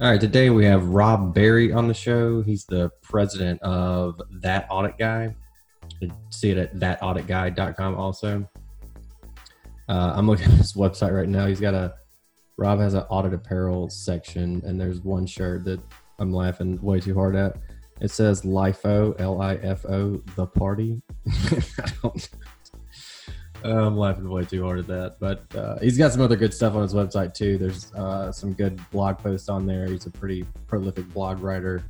All right, today we have Rob Berry on the show. He's the president of That Audit Guy. You see it at thatauditguy.com also. Uh, I'm looking at his website right now. He's got a Rob has an audit apparel section, and there's one shirt that I'm laughing way too hard at. It says LIFO, L I F O, the party. I don't I'm laughing way too hard at that, but uh, he's got some other good stuff on his website too. There's uh, some good blog posts on there. He's a pretty prolific blog writer,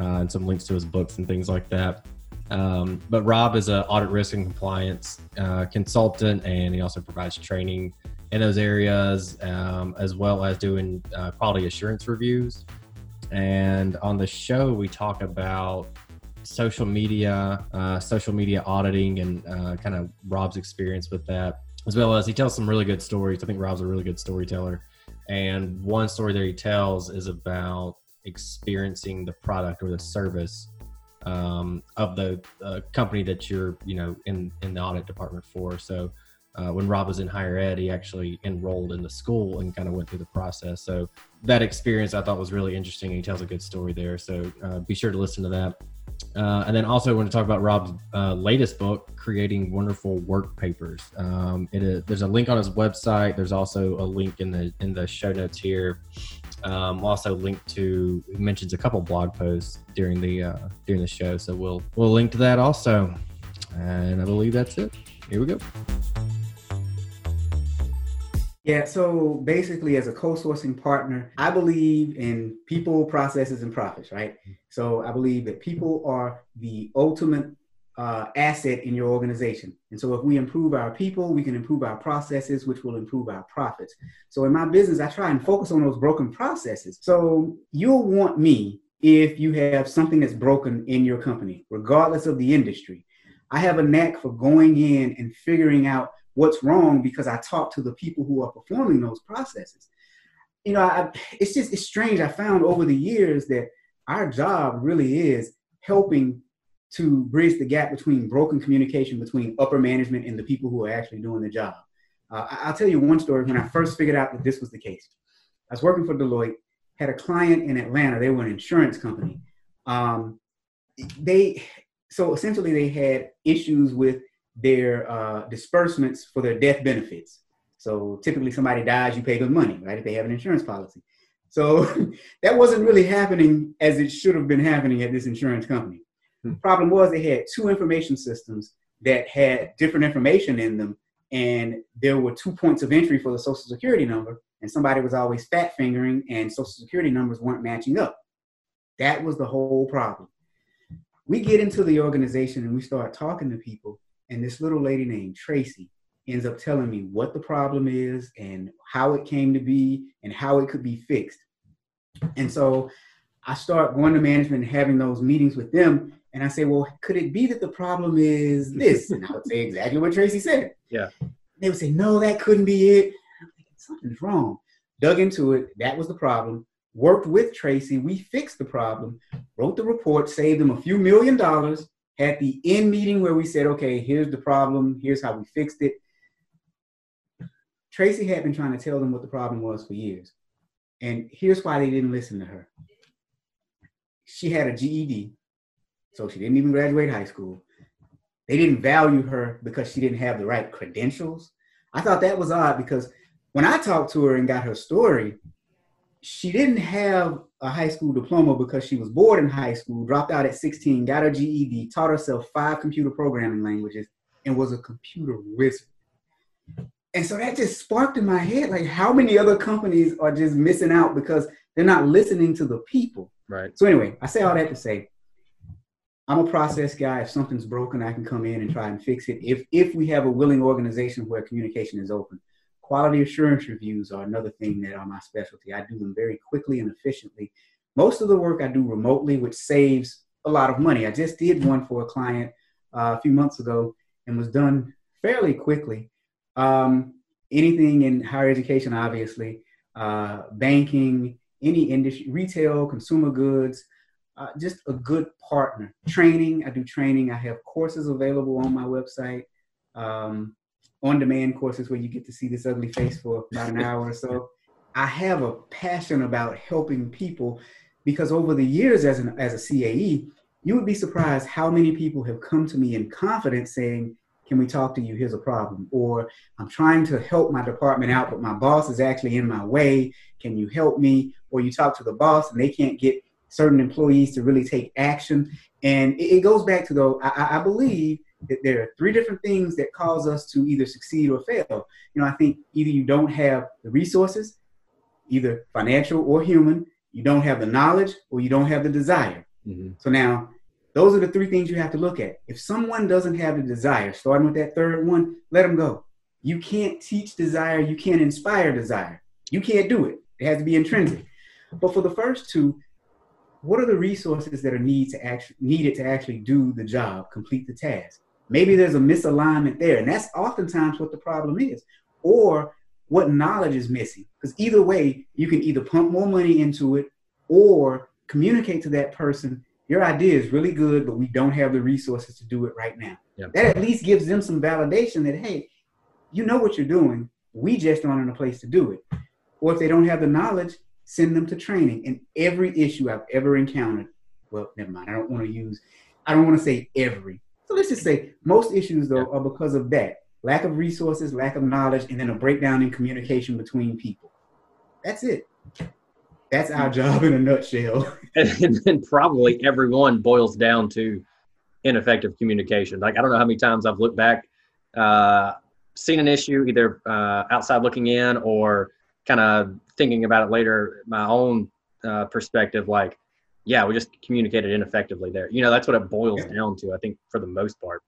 uh, and some links to his books and things like that. Um, but Rob is an audit risk and compliance uh, consultant, and he also provides training in those areas, um, as well as doing uh, quality assurance reviews. And on the show, we talk about social media, uh, social media auditing, and uh, kind of Rob's experience with that, as well as he tells some really good stories. I think Rob's a really good storyteller. And one story that he tells is about experiencing the product or the service um, of the uh, company that you're, you know, in in the audit department for. So uh, when Rob was in higher ed, he actually enrolled in the school and kind of went through the process. So that experience I thought was really interesting. He tells a good story there. So uh, be sure to listen to that. Uh, and then also I want to talk about Rob's uh, latest book, Creating Wonderful Work Papers. Um, there's a link on his website. There's also a link in the in the show notes here. Um, also link to mentions a couple blog posts during the uh, during the show, so we'll we'll link to that also. And I believe that's it. Here we go. Yeah, so basically, as a co sourcing partner, I believe in people, processes, and profits, right? So I believe that people are the ultimate uh, asset in your organization. And so if we improve our people, we can improve our processes, which will improve our profits. So in my business, I try and focus on those broken processes. So you'll want me if you have something that's broken in your company, regardless of the industry. I have a knack for going in and figuring out what's wrong because I talk to the people who are performing those processes. You know, I, it's just it's strange. I found over the years that our job really is helping to bridge the gap between broken communication between upper management and the people who are actually doing the job. Uh, I'll tell you one story. When I first figured out that this was the case, I was working for Deloitte, had a client in Atlanta. They were an insurance company. Um, they so essentially they had issues with their uh, disbursements for their death benefits. So typically, somebody dies, you pay them money, right? If they have an insurance policy. So that wasn't really happening as it should have been happening at this insurance company. Hmm. The problem was they had two information systems that had different information in them, and there were two points of entry for the social security number, and somebody was always fat fingering, and social security numbers weren't matching up. That was the whole problem. We get into the organization and we start talking to people, and this little lady named Tracy ends up telling me what the problem is and how it came to be and how it could be fixed. And so I start going to management and having those meetings with them. And I say, well, could it be that the problem is this? And I would say exactly what Tracy said. Yeah. They would say, no, that couldn't be it. Something's wrong. Dug into it. That was the problem. Worked with Tracy. We fixed the problem. Wrote the report. Saved them a few million dollars at the end meeting where we said, okay, here's the problem, here's how we fixed it. Tracy had been trying to tell them what the problem was for years. And here's why they didn't listen to her. She had a GED. So she didn't even graduate high school. They didn't value her because she didn't have the right credentials. I thought that was odd because when I talked to her and got her story, she didn't have a high school diploma because she was bored in high school, dropped out at 16, got her GED, taught herself five computer programming languages, and was a computer wizard. And so that just sparked in my head like, how many other companies are just missing out because they're not listening to the people? Right. So, anyway, I say all that to say, I'm a process guy. If something's broken, I can come in and try and fix it. If if we have a willing organization where communication is open, quality assurance reviews are another thing that are my specialty. I do them very quickly and efficiently. Most of the work I do remotely, which saves a lot of money. I just did one for a client uh, a few months ago and was done fairly quickly. Um, anything in higher education, obviously, uh, banking, any industry, retail, consumer goods, uh, just a good partner. Training, I do training. I have courses available on my website, um, on demand courses where you get to see this ugly face for about an hour or so. I have a passion about helping people because over the years as, an, as a CAE, you would be surprised how many people have come to me in confidence saying, can we talk to you? Here's a problem. Or I'm trying to help my department out, but my boss is actually in my way. Can you help me? Or you talk to the boss and they can't get certain employees to really take action. And it, goes back to though, I, I believe there are three different things that cause us to either succeed or fail. You know, I think either you don't have the resources, either financial or human, you don't have the knowledge, or you don't have the desire. Mm-hmm. So now, those are the three things you have to look at. If someone doesn't have the desire, starting with that third one, let them go. You can't teach desire, you can't inspire desire. You can't do it. It has to be intrinsic. But for the first two, what are the resources that are need to actually, needed to actually do the job, complete the task? Maybe there's a misalignment there, and that's oftentimes what the problem is. Or what knowledge is missing. Because either way, you can either pump more money into it or communicate to that person, your idea is really good, but we don't have the resources to do it right now. Yep. That at least gives them some validation that, hey, you know what you're doing. We just aren't in a place to do it. Or if they don't have the knowledge, send them to training. And every issue I've ever encountered, well, never mind. I don't want to use, I don't want to say every. So let's just say most issues though are because of that lack of resources, lack of knowledge, and then a breakdown in communication between people. That's it. That's our job in a nutshell. and then probably everyone boils down to ineffective communication. Like I don't know how many times I've looked back, uh, seen an issue either uh, outside looking in or kind of thinking about it later, my own uh, perspective, like, yeah, we just communicated ineffectively there. You know, that's what it boils yeah. down to, I think, for the most part.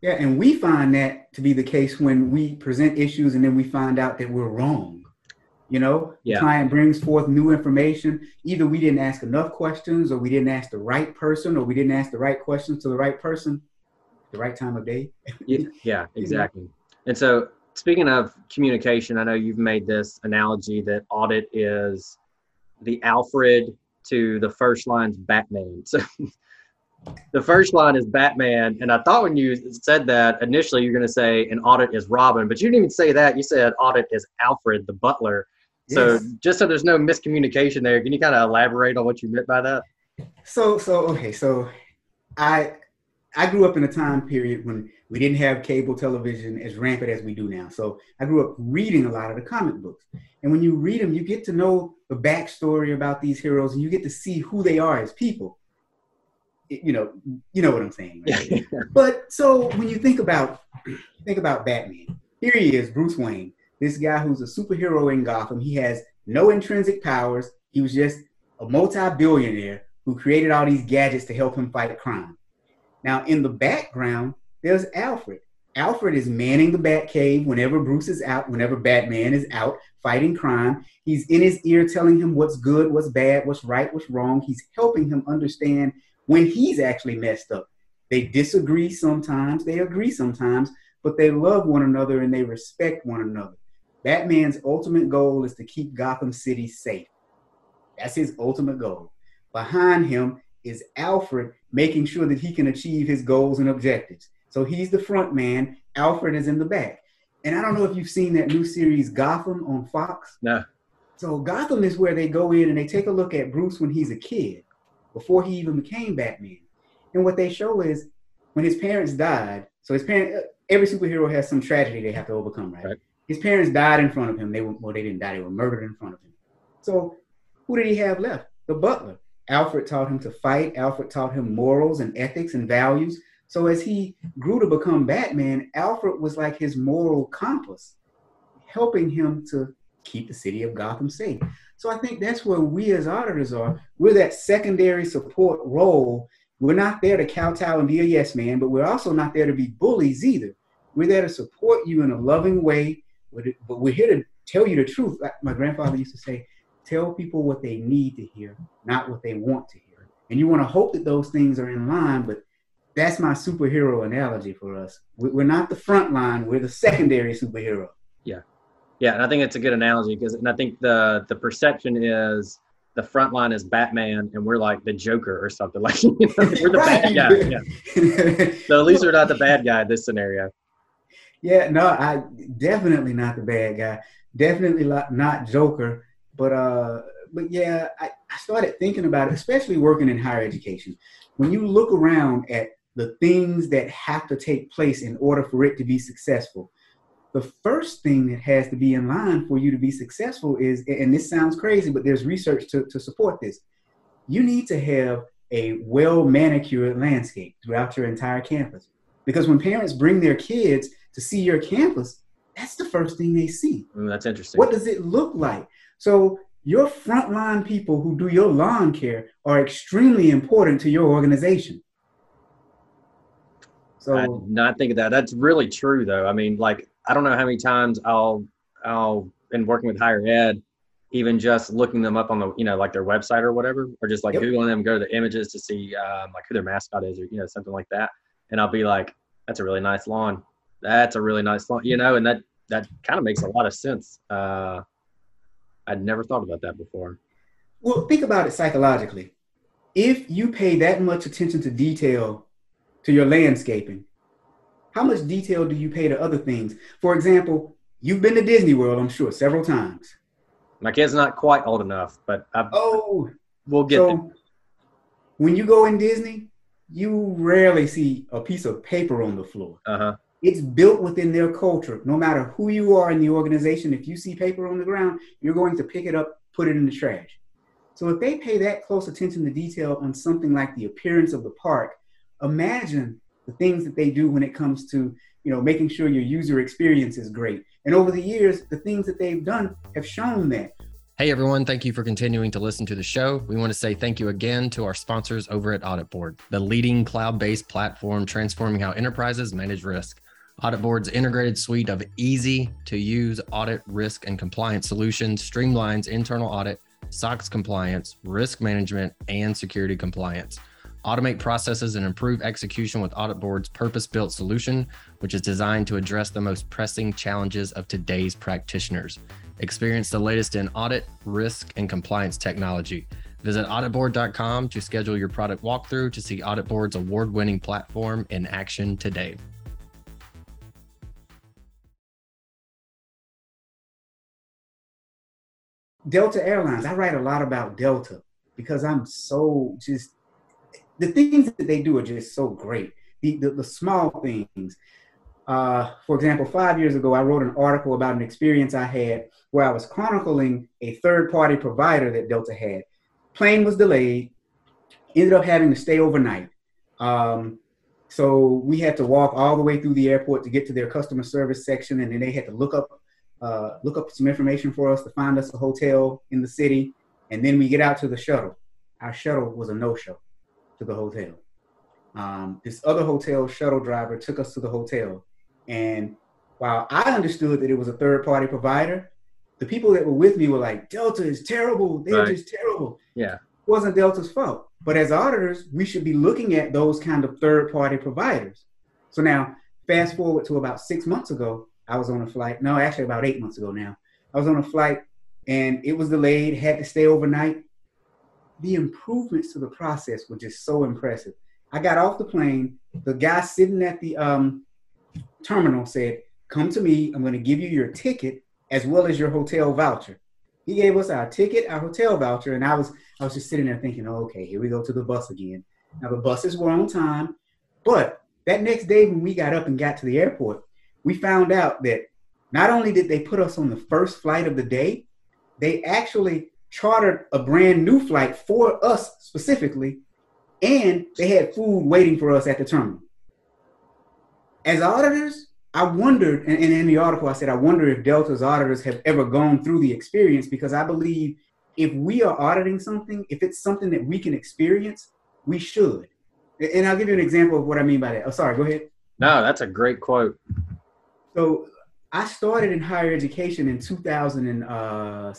Yeah, and we find that to be the case when we present issues and then we find out that we're wrong. You know, yeah. the client brings forth new information. Either we didn't ask enough questions, or we didn't ask the right person, or we didn't ask the right questions to the right person, the right time of day. yeah, yeah, exactly. And so speaking of communication, I know you've made this analogy that audit is the Alfred to the first line's Batman. So the first line is Batman, and I thought when you said that initially you're going to say an audit is Robin, but you didn't even say that. You said audit is Alfred, the butler. So yes. just so there's no miscommunication there, can you kind of elaborate on what you meant by that? So so okay, so I I grew up in a time period when we didn't have cable television as rampant as we do now. So I grew up reading a lot of the comic books. And when you read them, you get to know the backstory about these heroes and you get to see who they are as people. You know, you know what I'm saying. Right? but so when you think about think about Batman, here he is, Bruce Wayne, this guy who's a superhero in Gotham. He has no intrinsic powers. He was just a multi-billionaire who created all these gadgets to help him fight crime. Now, in the background, there's Alfred. Alfred is manning the Batcave whenever Bruce is out, whenever Batman is out fighting crime. He's in his ear telling him what's good, what's bad, what's right, what's wrong. He's helping him understand when he's actually messed up. They disagree sometimes, they agree sometimes, but they love one another and they respect one another. Batman's ultimate goal is to keep Gotham City safe. That's his ultimate goal. Behind him is Alfred making sure that he can achieve his goals and objectives. So he's the front man, Alfred is in the back. And I don't know if you've seen that new series Gotham on Fox. No. So Gotham is where they go in and they take a look at Bruce when he's a kid, before he even became Batman. And what they show is when his parents died, so his parents, uh, every superhero has some tragedy they have to overcome, right? right? His parents died in front of him. They were, well, they didn't die, they were murdered in front of him. So who did he have left? The butler. Alfred taught him to fight. Alfred taught him morals and ethics and values. So as he grew to become Batman, Alfred was like his moral compass, helping him to keep the city of Gotham safe. So I think that's where we as auditors are. We're that secondary support role. We're not there to kowtow and be a yes man, but we're also not there to be bullies either. We're there to support you in a loving way, but we're here to tell you the truth. Like my grandfather used to say, tell people what they need to hear, not what they want to hear. And you want to hope that those things are in line, but that's my superhero analogy for us. We're not the front line, we're the secondary superhero. Yeah. Yeah, and I think it's a good analogy because, and I think the the perception is the front line is Batman, and we're like the Joker or something. Like you know, we're the right. bad guy. Yeah. so at least we're not the bad guy in this scenario. Yeah, no, I definitely not the bad guy. Definitely not Joker. But uh, but yeah, I, I started thinking about it, especially working in higher education. When you look around at the things that have to take place in order for it to be successful, the first thing that has to be in line for you to be successful is, and this sounds crazy, but there's research to, to support this. You need to have a well manicured landscape throughout your entire campus. Because when parents bring their kids to see your campus, that's the first thing they see. Mm, that's interesting. What does it look like? So your frontline people who do your lawn care are extremely important to your organization. So I did not think of that. That's really true though. I mean, like I don't know how many times I'll I'll been working with higher ed, even just looking them up on the you know like their website or whatever, or just like yep. googling them, go to the images to see um, like who their mascot is or you know something like that, and I'll be like, that's a really nice lawn. That's a really nice lawn, you know, and that that kind of makes a lot of sense. Uh, I'd never thought about that before. Well, think about it psychologically. If you pay that much attention to detail to your landscaping, how much detail do you pay to other things? For example, you've been to Disney World, I'm sure, several times. My kid's not quite old enough, but I've, oh, we'll get so there. When you go in Disney, you rarely see a piece of paper on the floor. Uh-huh. It's built within their culture. No matter who you are in the organization, if you see paper on the ground, you're going to pick it up, put it in the trash. So if they pay that close attention to detail on something like the appearance of the park, imagine the things that they do when it comes to you know making sure your user experience is great and over the years the things that they've done have shown that Hey everyone, thank you for continuing to listen to the show. We want to say thank you again to our sponsors over at AuditBoard, the leading cloud based platform transforming how enterprises manage risk. AuditBoard's integrated suite of easy to use audit, risk, and compliance solutions streamlines internal audit, SOX compliance, risk management, and security compliance automate processes and improve execution with AuditBoard's purpose built solution, which is designed to address the most pressing challenges of today's practitioners. Experience the latest in audit, risk, and compliance technology. Visit auditboard.com to schedule your product walkthrough to see AuditBoard's award winning platform in action today. Delta Airlines, I write a lot about Delta because I'm so just the things that they do are just so great. The, the, the small things. Uh, for example, five years ago, I wrote an article about an experience I had where I was chronicling a third party provider that Delta had. Plane was delayed, ended up having to stay overnight. Um, so we had to walk all the way through the airport to get to their customer service section, and then they had to look up uh, look up some information for us to find us a hotel in the city, and then we get out to the shuttle. Our shuttle was a no-show to the hotel. Um, this other hotel shuttle driver took us to the hotel. And while I understood that it was a third party provider, the people that were with me were like, Delta is terrible. They're right. just terrible. Yeah. It wasn't Delta's fault. But as auditors, we should be looking at those kind of third party providers. So now, fast forward to about six months ago, I was on a flight. No, actually, about eight months ago now. I was on a flight and it was delayed, had to stay overnight the improvements to the process were just so impressive. I got off the plane. The guy sitting at the um, terminal said, "Come to me. I'm going to give you your ticket as well as your hotel voucher." He gave us our ticket, our hotel voucher, and I was I was just sitting there thinking, oh, "Okay, here we go to the bus again." Now the buses were on time, but that next day when we got up and got to the airport, we found out that not only did they put us on the first flight of the day, they actually chartered a brand new flight for us specifically, and they had food waiting for us at the terminal. As auditors, I wondered, and, and in the article I said, I wonder if Delta's auditors have ever gone through the experience because I believe if we are auditing something, if it's something that we can experience, we should. And I'll give you an example of what I mean by that. Oh, sorry, go ahead. No, that's a great quote. So I started in higher education in 2007, uh,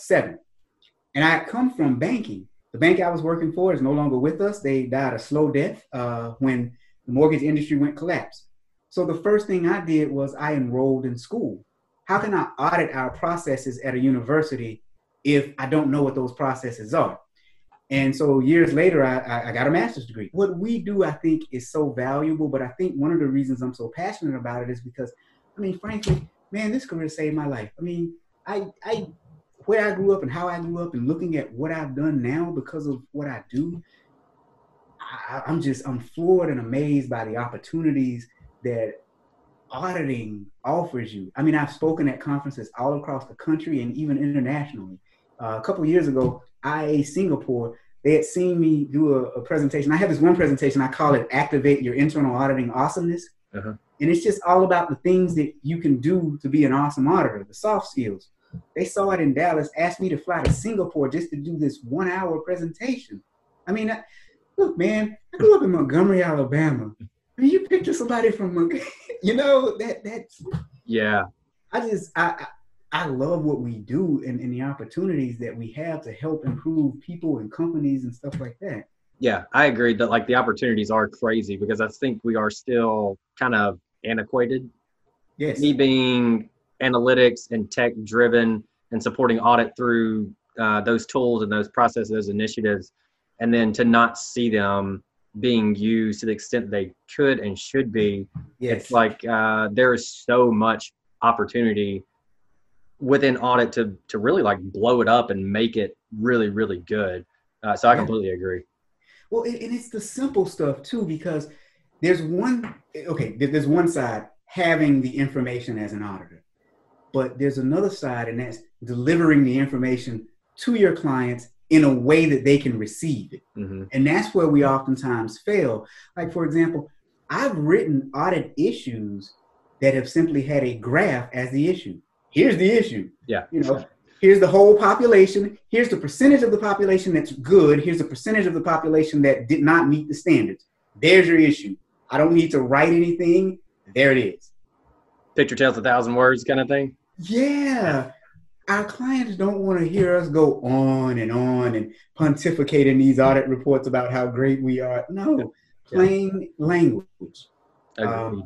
and I come from banking. The bank I was working for is no longer with us. They died a slow death uh, when the mortgage industry went collapse. So the first thing I did was I enrolled in school. How can I audit our processes at a university if I don't know what those processes are? And so years later, I, I got a master's degree. What we do, I think, is so valuable. But I think one of the reasons I'm so passionate about it is because, I mean, frankly, man, this career saved my life. I mean, I, I, where I grew up and how I grew up and looking at what I've done now because of what I do, I, I'm just, I'm floored and amazed by the opportunities that auditing offers you. I mean, I've spoken at conferences all across the country and even internationally. Uh, a couple years ago, IA Singapore, they had seen me do a, a, presentation. I have this one presentation, I call it Activate Your Internal Auditing Awesomeness. Uh-huh. And it's just all about the things that you can do to be an awesome auditor, the soft skills. They saw it in Dallas, asked me to fly to Singapore just to do this one hour presentation. I mean, I, look, man, I grew up in Montgomery, Alabama. I mean, you picture somebody from, Montgomery, you know, that that's. Yeah. I just, I, I love what we do and, and the opportunities that we have to help improve people and companies and stuff like that. Yeah, I agree that like the opportunities are crazy because I think we are still kind of antiquated. Yes. Me being analytics and tech driven and supporting audit through uh, those tools and those processes, those initiatives, and then to not see them being used to the extent they could and should be. Yes. It's like uh, there is so much opportunity within audit to to really like blow it up and make it really really good. Uh, so I completely agree. Well, and it's the simple stuff too because there's one okay there's one side having the information as an auditor, but there's another side and that's delivering the information to your clients in a way that they can receive it. Mm-hmm. And that's where we oftentimes fail. Like, for example, I've written audit issues that have simply had a graph as the issue here's the issue. Yeah. You know, here's the whole population. Here's the percentage of the population that's good. Here's the percentage of the population that did not meet the standards. There's your issue. I don't need to write anything. There it is. Picture tells a thousand words kind of thing. Yeah. Our clients don't want to hear us go on and on and pontificate in these audit reports about how great we are. No, plain language. Um,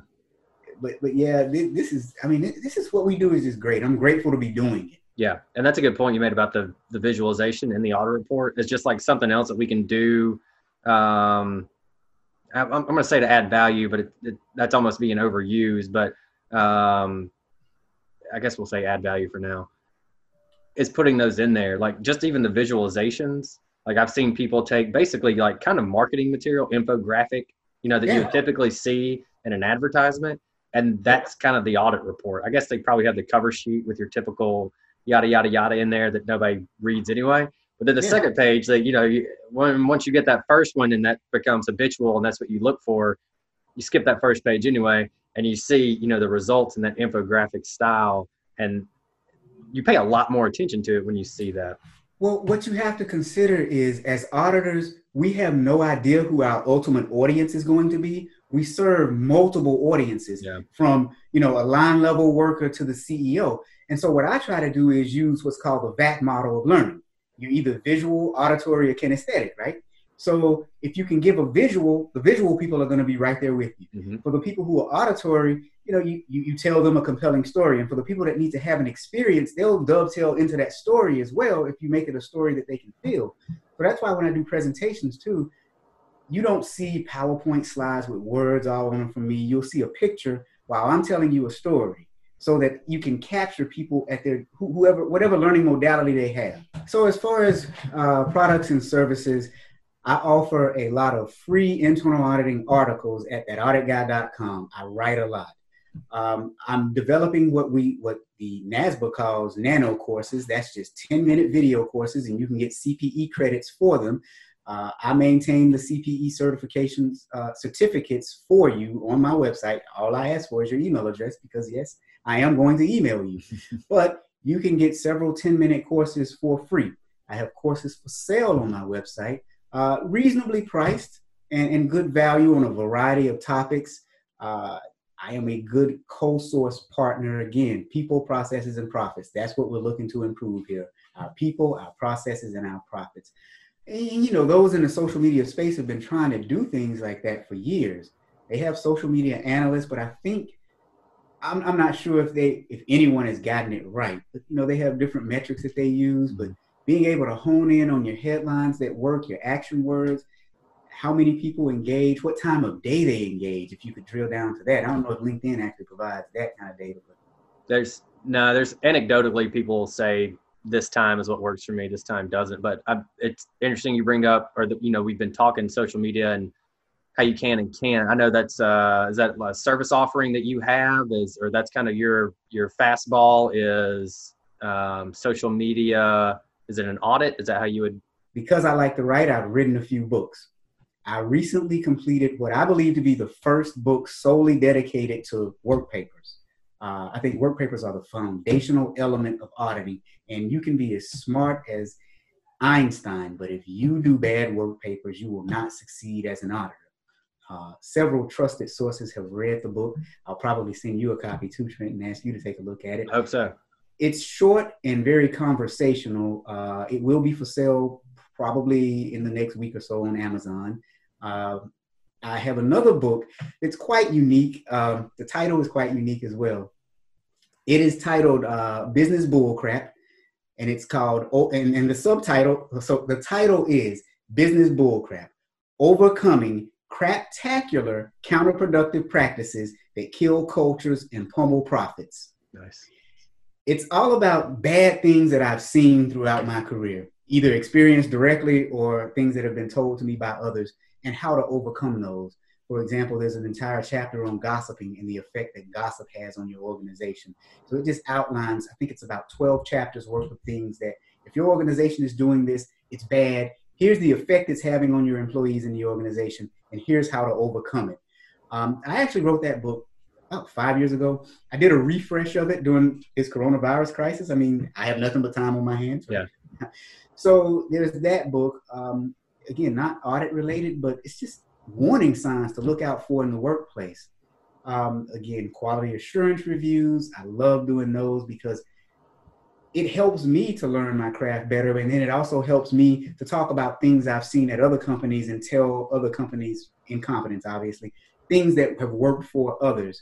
but but yeah, this is I mean this is what we do is just great. I'm grateful to be doing it. Yeah, and that's a good point you made about the the visualization in the audit report. It's just like something else that we can do. Um, I'm, I'm going to say to add value, but it, it, that's almost being overused. But um, I guess we'll say add value for now. Is putting those in there, like just even the visualizations. Like I've seen people take basically like kind of marketing material, infographic, you know, that yeah. you typically see in an advertisement, and that's kind of the audit report. I guess they probably have the cover sheet with your typical yada yada yada in there that nobody reads anyway. But then the yeah. second page, that you know, you, when once you get that first one and that becomes habitual and that's what you look for, you skip that first page anyway, and you see you know the results in that infographic style, and you pay a lot more attention to it when you see that. Well, what you have to consider is as auditors, we have no idea who our ultimate audience is going to be we serve multiple audiences yeah. from you know a line level worker to the ceo and so what i try to do is use what's called the VAK model of learning you're either visual auditory or kinesthetic right so if you can give a visual the visual people are going to be right there with you mm-hmm. for the people who are auditory you know you, you you tell them a compelling story and for the people that need to have an experience they'll dovetail into that story as well if you make it a story that they can feel so that's why when i do presentations too you don't see PowerPoint slides with words all on them from me. You'll see a picture while I'm telling you a story so that you can capture people at their whoever whatever learning modality they have. So as far as uh, products and services, I offer a lot of free internal auditing articles at thatauditguy.com. I write a lot. Um, I'm developing what we what the NASBA calls nano courses. That's just 10 minute video courses, and you can get CPE credits for them. Uh, I maintain the CPE certifications uh, certificates for you on my website. All I ask for is your email address because yes, I am going to email you. but you can get several 10 minute courses for free. I have courses for sale on my website, uh, reasonably priced and, and, good value on a variety of topics. Uh, I am a good co-source partner. Again, people, processes, and profits. That's what we're looking to improve here. Our people, our processes, and our profits. And you know, those in the social media space have been trying to do things like that for years. They have social media analysts, but I think I'm, I'm not sure if they if anyone has gotten it right. But you know, they have different metrics that they use, but being able to hone in on your headlines that work, your action words, how many people engage, what time of day they engage, if you could drill down to that. I don't know if LinkedIn actually provides that kind of data. But. There's no, there's anecdotally people say this time is what works for me, this time doesn't. But I, it's interesting you bring up, or the, you know, we've been talking social media and how you can and can't. I know that's uh, is that a service offering that you have is, or that's kind of your your fastball is um, social media. Is it an audit? Is that how you would? Because I like to write, I've written a few books. I recently completed what I believe to be the first book solely dedicated to work papers. Uh, I think work papers are the foundational element of auditing, and you can be as smart as Einstein, but if you do bad work papers, you will not succeed as an auditor. Uh, several trusted sources have read the book. I'll probably send you a copy too, Trent, and ask you to take a look at it. I hope so. It's short and very conversational. Uh, it will be for sale probably in the next week or so on Amazon. Uh, I have another book that's quite unique. Uh, the title is quite unique as well. It is titled uh, Business Bullcrap, and it's called, oh, and, and the subtitle, so the title is Business Bullcrap Overcoming Craptacular Counterproductive Practices That Kill Cultures and Pummel Profits. Nice. It's all about bad things that I've seen throughout my career, either experienced directly or things that have been told to me by others and how to overcome those. For example, there's an entire chapter on gossiping and the effect that gossip has on your organization. So it just outlines, I think it's about 12 chapters worth of things that if your organization is doing this, it's bad. Here's the effect it's having on your employees in the organization, and here's how to overcome it. Um, I actually wrote that book about five years ago. I did a refresh of it during this coronavirus crisis. I mean, I have nothing but time on my hands. Right? Yeah. So there's that book. Um, again, not audit related, but it's just warning signs to look out for in the workplace. Um, again, quality assurance reviews. I love doing those because it helps me to learn my craft better. And then it also helps me to talk about things I've seen at other companies and tell other companies incompetence, obviously, things that have worked for others.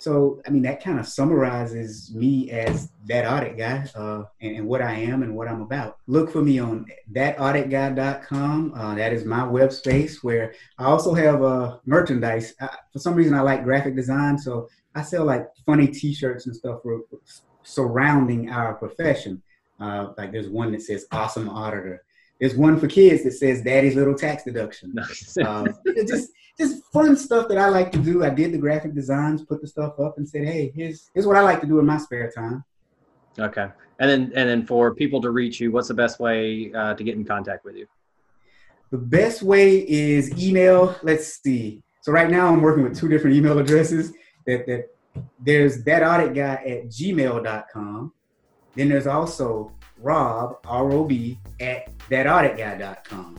So, I mean, that kind of summarizes me as that audit guy uh, and, and, what I am and what I'm about. Look for me on thatauditguy.com. Uh, that is my web space where I also have uh, merchandise. I, for some reason, I like graphic design, so I sell like funny T-shirts and stuff for, for surrounding our profession. Uh, like there's one that says "Awesome Auditor." There's one for kids that says "Daddy's Little Tax Deduction." Nice. Uh, just just fun stuff that I like to do. I did the graphic designs, put the stuff up, and said, "Hey, here's here's what I like to do in my spare time." Okay, and then and then for people to reach you, what's the best way uh, to get in contact with you? The best way is email. Let's see. So right now I'm working with two different email addresses. That that there's that audit guy at gmail.com. Then there's also Rob R O B at thatauditguy.com.